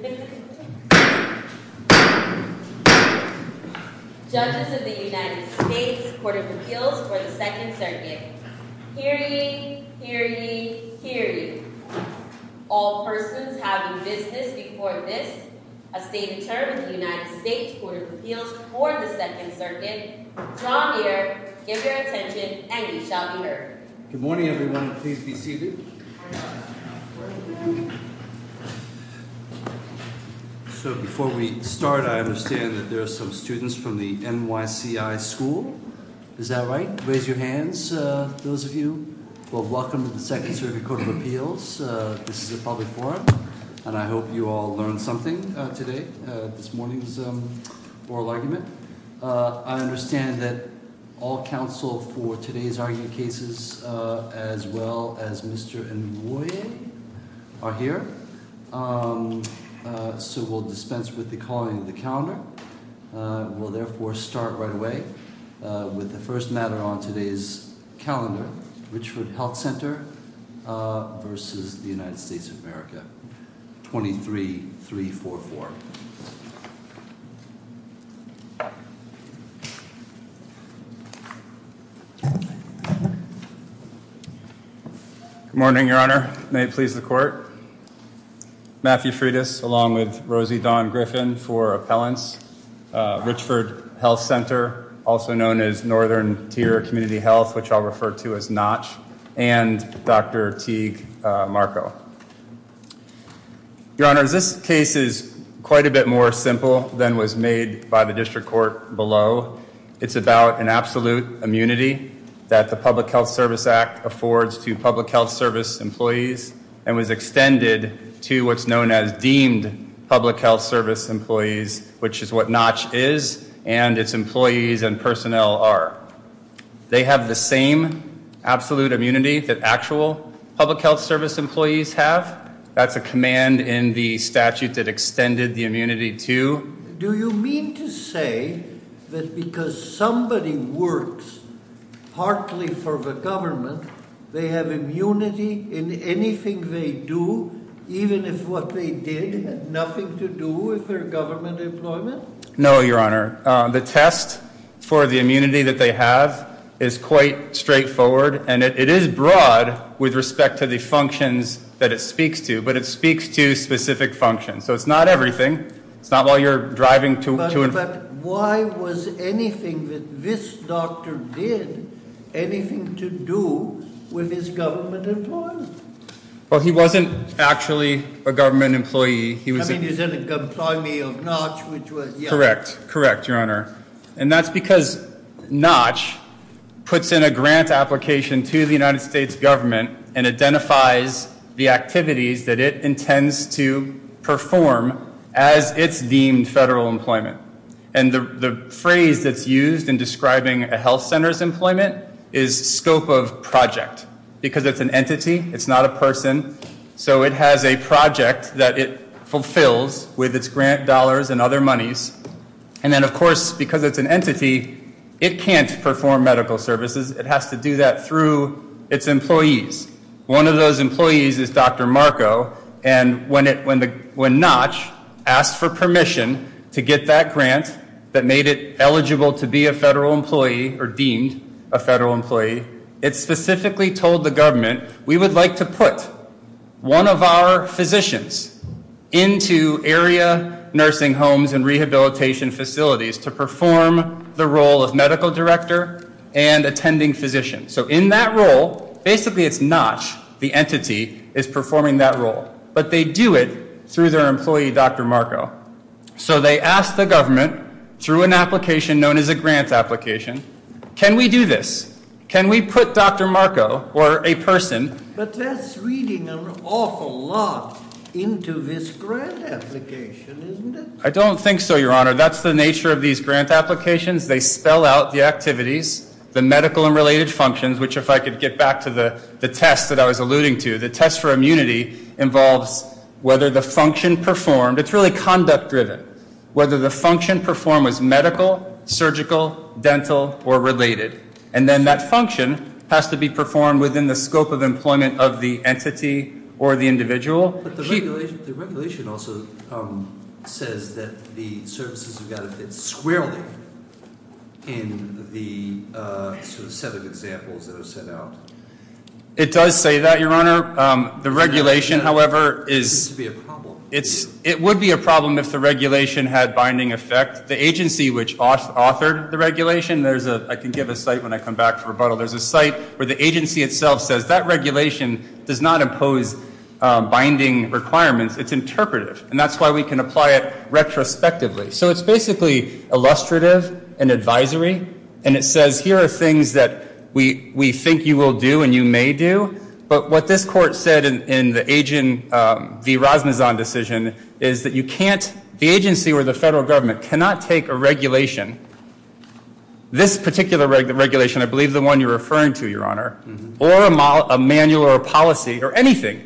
Judges of the United States Court of Appeals for the Second Circuit. Hear ye, hear ye, hear ye. All persons having business before this, a stated term of the United States Court of Appeals for the Second Circuit, draw near, give your attention, and ye shall be heard. Good morning, everyone. Please be seated. So before we start, I understand that there are some students from the NYCI school. Is that right? Raise your hands, uh, those of you. Well, welcome to the Second Circuit Court of Appeals. Uh, this is a public forum, and I hope you all learned something uh, today, this morning's um, oral argument. I understand that all counsel for today's argument cases, as well as Mr. Nwoye, are here. Um, Uh, so we'll dispense with the calling of the calendar. Uh, we'll therefore start right away uh, with the first matter on today's calendar, Richford Health Center versus the United States of America, 23-344. Good morning, Your Honor. May it please the court. Matthew Freitas, along with Rosie Dawn Griffin for appellants. Uh, Richford Health Center, also known as Northern Tier Community Health, which I'll refer to as NOTCH, and Dr. Teague uh, Marco. Your Honor, this case is quite a bit more simple than was made by the district court below. It's about an absolute immunity that the Public Health Service Act affords to public health service employees and was extended to what's known as deemed public health service employees, which is what NOTCH is and its employees and personnel are. They have the same absolute immunity that actual public health service employees have. That's a command in the statute that extended the immunity to. Do you mean to say that because somebody works partly for the government, they have immunity in anything they do, even if what they did had nothing to do with their government employment? No, Your Honor. Uh, the test for the immunity that they have is quite straightforward, and it is broad with respect to the functions that it speaks to, but it speaks to specific functions. So it's not everything. It's not while you're driving to... and But why was anything that this doctor did anything to do with his government employment? Well, he wasn't actually a government employee. He was I mean, he's an employee of NOTCH, which was... Correct. Correct, Your Honor. And that's because NOTCH puts in a grant application to the United States government and identifies the activities that it intends to perform as its deemed federal employment. And the phrase that's used in describing a health center's employment is scope of project, because it's an entity. It's not a person. So it has a project that it fulfills with its grant dollars and other monies. And then, of course, because it's an entity, it can't perform medical services. It has to do that through its employees. One of those employees is Dr. Marco, and when NOTCH asked for permission to get that grant that made it eligible to be a federal employee or deemed a federal employee, it specifically told the government, we would like to put one of our physicians into area nursing homes and rehabilitation facilities to perform the role of medical director and attending physician. So in that role, basically it's NOTCH, the entity, is performing that role. But they do it through their employee, Dr. Marco. So they asked the government, through an application known as a grant application, can we do this? Can we put Dr. Marco, or a person... But that's reading an awful lot into this grant application, isn't it? I don't think so, Your Honor. That's the nature of these grant applications. They spell out the activities, the medical and related functions, which if I could get back to the test that I was alluding to, the test for immunity involves whether the function performed, it's really conduct driven, whether the function performed was medical, surgical, dental, or related. And then that function has to be performed within the scope of employment of the entity or the individual. But the regulation, also um, says that the services have got to fit squarely in the uh, sort of set of examples that are set out. It does say that, Your Honor. Um, The regulation, however, Seems is, to be a problem. It would be a problem if the regulation had binding effect. The agency which authored the regulation, I can give a cite when I come back for rebuttal, there's a site where the agency itself says that regulation does not impose um, binding requirements, it's interpretive, and that's why we can apply it retrospectively. So it's basically illustrative and advisory, and it says here are things that we, we think you will do and you may do, but what this court said in, the Agyin um, v. Razmzan decision is that you can't, the agency or the federal government cannot take a regulation, this particular regulation, I believe the one you're referring to, Your Honor, or a, a manual or a policy or anything,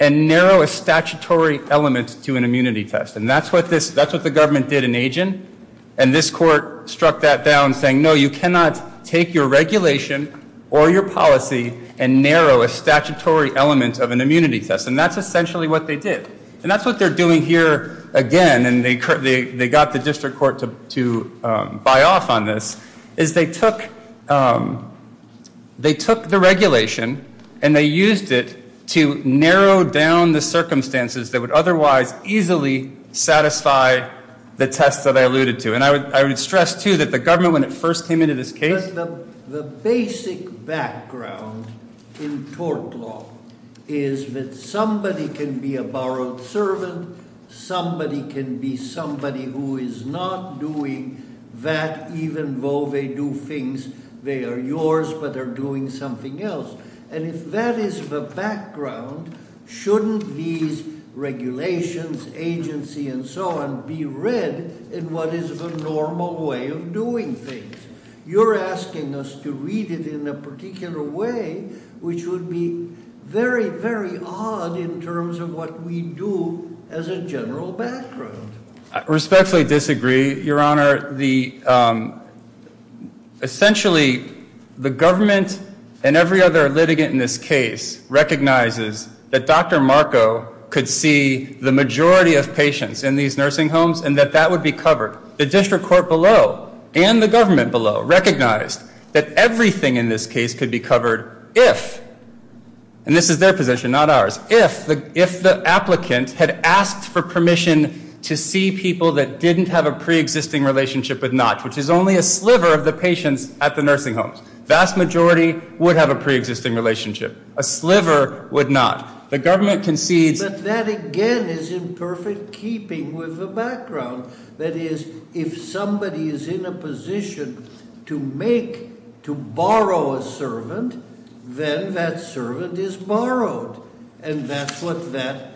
and narrow a statutory element to an immunity test. And that's what this, that's what the government did in Agyin, and this court struck that down saying, no, you cannot take your regulation or your policy and narrow a statutory element of an immunity test. And that's essentially what they did. And that's what they're doing here again, and they, got the district court to, um, buy off on this, is they took, um, they took the regulation and they used it to narrow down the circumstances that would otherwise easily satisfy the test that I alluded to. And I would, I would stress, too, that the government, when it first came into this case, the basic background in tort law is that somebody can be a borrowed servant, somebody can be somebody who is not doing that even though they do things, they are yours but are doing something else. And if that is the background, shouldn't these regulations, agency, and so on be read in what is the normal way of doing things? You're asking us to read it in a particular way, which would be very, very odd in terms of what we do as a general background. I respectfully disagree, Your Honor. The, um, essentially, the government and every other litigant in this case recognizes that Dr. Marco could see the majority of patients in these nursing homes and that that would be covered. The district court below and the government below recognized that everything in this case could be covered if, and this is their position, not ours, if the, applicant had asked for permission to see people that didn't have a pre-existing relationship with Notch, which is only a sliver of the patients at the nursing homes. Vast majority would have a pre-existing relationship. A sliver would not. The government concedes But that again is in perfect keeping with the background. That is, if somebody is in a position to make, to borrow a servant, then that servant is borrowed. And that's what that,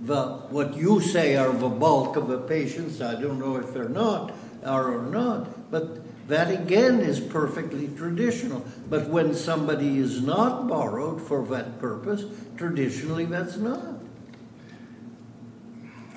the, what you say are the bulk of the patients, I don't know if they're not, are or not, but that again is perfectly traditional. But when somebody is not borrowed for that purpose, traditionally that's not.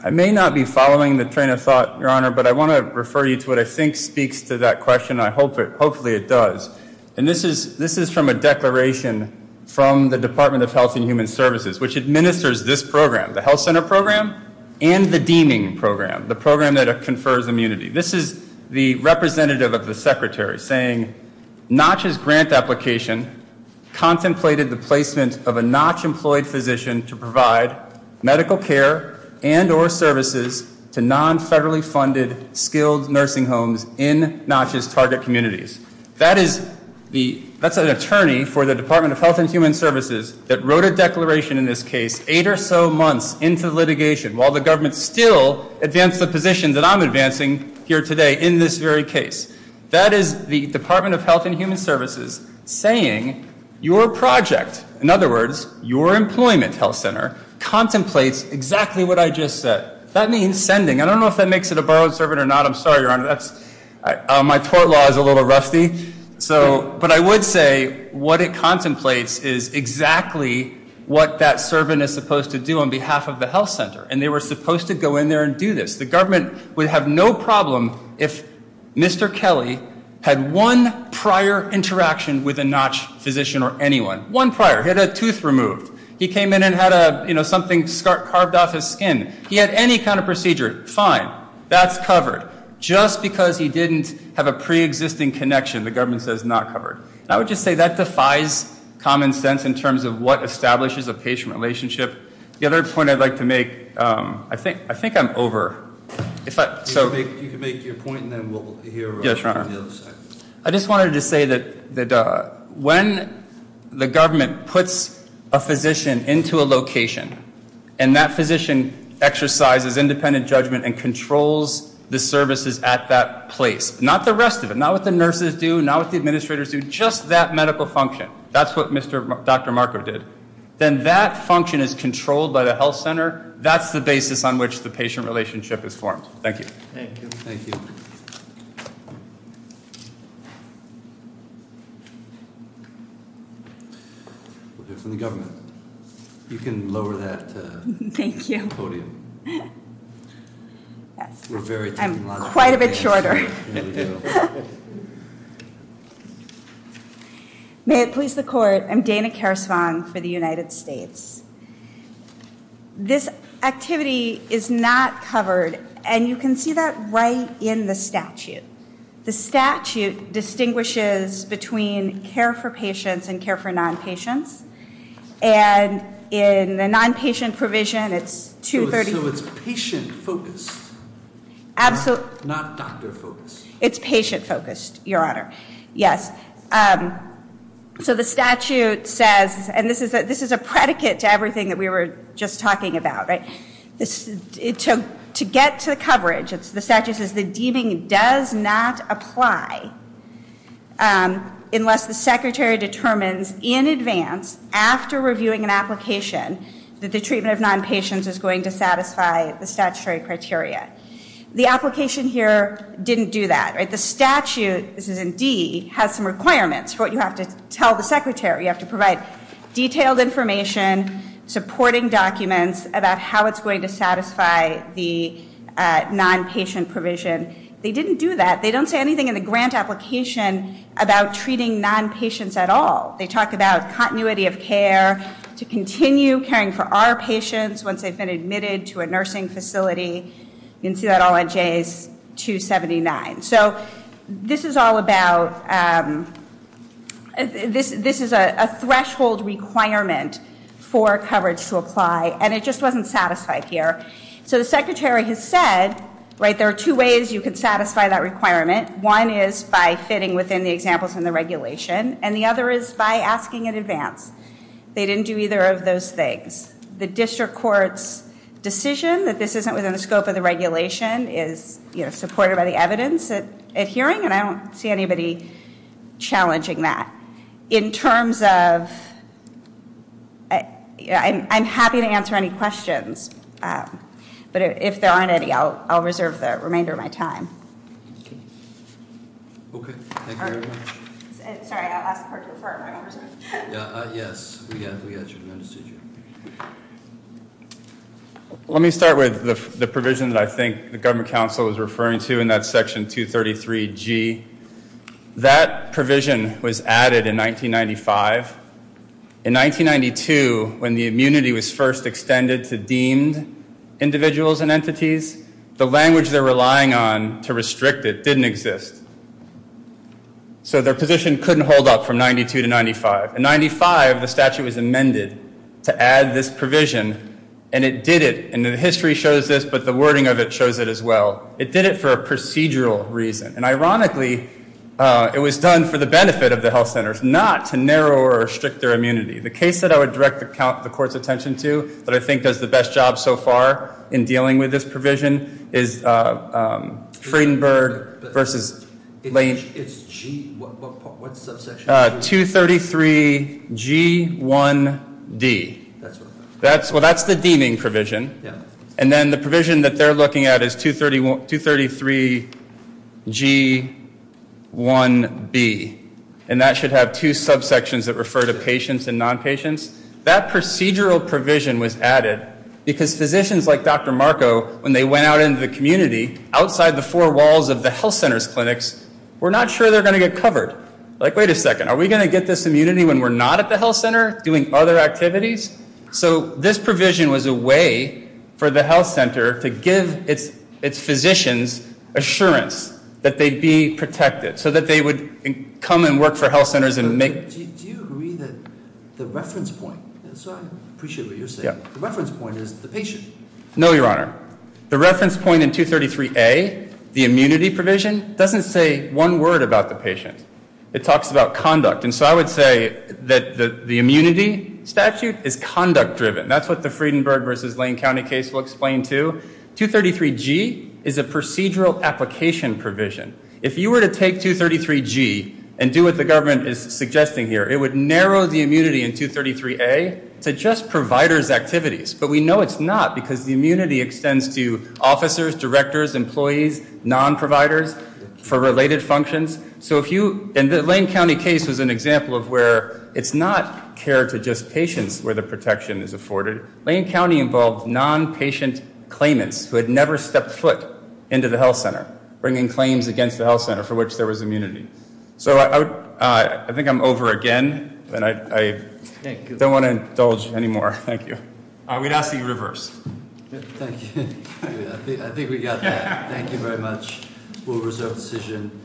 I may not be following the train of thought, Your Honor, but I want to refer you to what I think speaks to that question. I hope it, hopefully it does. And this is, this is from a declaration from the Department of Health and Human Services, which administers this program, the Health Center program, and the deeming program, the program that confers immunity. This is the representative of the secretary saying, Notch's grant application contemplated the placement of a Notch-employed physician to provide medical care and or services to non-federally funded skilled nursing homes in Notch's target communities. That is the, that's an attorney for the Department of Health and Human Services that wrote a declaration in this case eight or so months into litigation while the government still advanced the position that I'm advancing here today in this very case. That is the Department of Health and Human Services saying your project, in other words, your employment health center, contemplates exactly what I just said. That means sending. I don't know if that makes it a borrowed servant or not. I'm sorry, Your Honor. That's, uh, my tort law is a little rusty. So, but I would say what it contemplates is exactly what that servant is supposed to do on behalf of the health center. And they were supposed to go in there and do this. The government would have no problem if Mr. Kelley had one prior interaction with a Notch physician or anyone. One prior. He had a tooth removed. He came in and had a, you know, something carved off his skin. He had any kind of procedure. Fine. That's covered. Just because he didn't have a pre-existing connection, the government says not covered. I would just say that defies common sense in terms of what establishes a patient relationship. The other point I'd like to make, um, I think I think I'm over. You so. can make, you can make your point, and then we'll hear uh, from the other side. I just wanted to say that, that uh, when the government puts a physician into a location and that physician exercises independent judgment and controls the services at that place, not the rest of it, not what the nurses do, not what the administrators do, just that medical function. That's what Mr. Dr. Marco did. Then that function is controlled by the health center. That's the basis on which the patient relationship is formed. Thank you. Thank you. Thank you. We'll hear from the government. You can lower that uh, Thank you. We're very I'm quite a bit shorter. here. Yeah, we do. May it please the court, I'm Dana Karasvong for the United States. This activity is not covered, and you can see that right in the statute. The statute distinguishes between care for patients and care for non-patients. And in the non-patient provision, it's- 230. So it's patient-focused, Absolutely. not doctor-focused. It's patient-focused, Your Honor. Yes. Um, So the statute says, and this is a, this is a predicate to everything that we were just talking about, right? To, to get to the coverage, the statute says the deeming does not apply um, unless the secretary determines in advance, after reviewing an application, that the treatment of non-patients is going to satisfy the statutory criteria. The application here didn't do that, right? The statute, this is in D, has some requirements for what you have to tell the secretary. You have to provide detailed information, supporting documents about how it's going to satisfy the uh, non-patient provision. They didn't do that. They don't say anything in the grant application about treating non-patients at all. They talk about continuity of care, to continue caring for our patients once they've been admitted to a nursing facility. You can see that all on JS 279. So this is all about, um, this, is a threshold requirement for coverage to apply, and it just wasn't satisfied here. So the secretary has said, right, there are two ways you can satisfy that requirement. One is by fitting within the examples in the regulation, and the other is by asking in advance. They didn't do either of those things. The district court's decision that this isn't within the scope of the regulation is, supported by the evidence at, hearing, and I don't see anybody challenging that. In terms of, I'm, I'm happy to answer any questions, um, but if, there aren't any, I'll, reserve the remainder of my time. Okay, thank you very much. Uh, Sorry, I'll ask the clerk to affirm. I won't reserve. Yeah, uh, yes, we got, we got you, we understood you. Let me start with the, provision that I think the government counsel was referring to in that section 233G. That provision was added in 1995. In 1992, when the immunity was first extended to deemed individuals and entities, the language they're relying on to restrict it didn't exist. So their position couldn't hold up from 92 to 95. In 95, the statute was amended to add this provision and it did it, and the history shows this, but the wording of it shows it as well. It did it for a procedural reason. And ironically, uh, it was done for the benefit of the health centers, not to narrow or restrict their immunity. The case that I would direct the, court's attention to, that I think does the best job so far in dealing with this provision, is uh, um, Friedenberg versus Lane. It's G, what, what, part- what subsection? Uh, 233G1D. That's well, that's the deeming provision. yeah. And then the provision that they're looking at is 233G1B. And that should have two subsections that refer to patients and non-patients. That procedural provision was added because physicians like Dr. Marco, when they went out into the community, outside the four walls of the health centers clinics, were not sure they're going to get covered. Like, wait a second, are we going to get this immunity when we're not at the health center doing other activities? So this provision was a way for the health center to give its, its physicians assurance that they'd be protected, so that they would come and work for health centers and make, Do you agree that the reference point, so I appreciate what you're saying. The reference point is the patient. no, Your Honor. The reference point in 233A, the immunity provision, doesn't say one word about the patient. It talks about conduct. And so I would say that the, the immunity statute is conduct driven. That's what the Friedenberg versus Lane County case will explain too. 233G is a procedural application provision. If you were to take 233G and do what the government is suggesting here, it would narrow the immunity in 233A to just providers' activities. But we know it's not because the immunity extends to officers, directors, employees, non-providers for related functions. So if you, and the Lane County case was an example of where it's not care to just patients where the protection is afforded. Lane County involved non-patient claimants who had never stepped foot into the health center, bringing claims against the health center for which there was immunity. So I, I would, uh, I think I'm over again, and I, I Thank you. don't want to indulge anymore. Thank you. Uh, we'd ask that you reverse. Thank you. I think, I think we got that. Thank you very much. We'll reserve decision.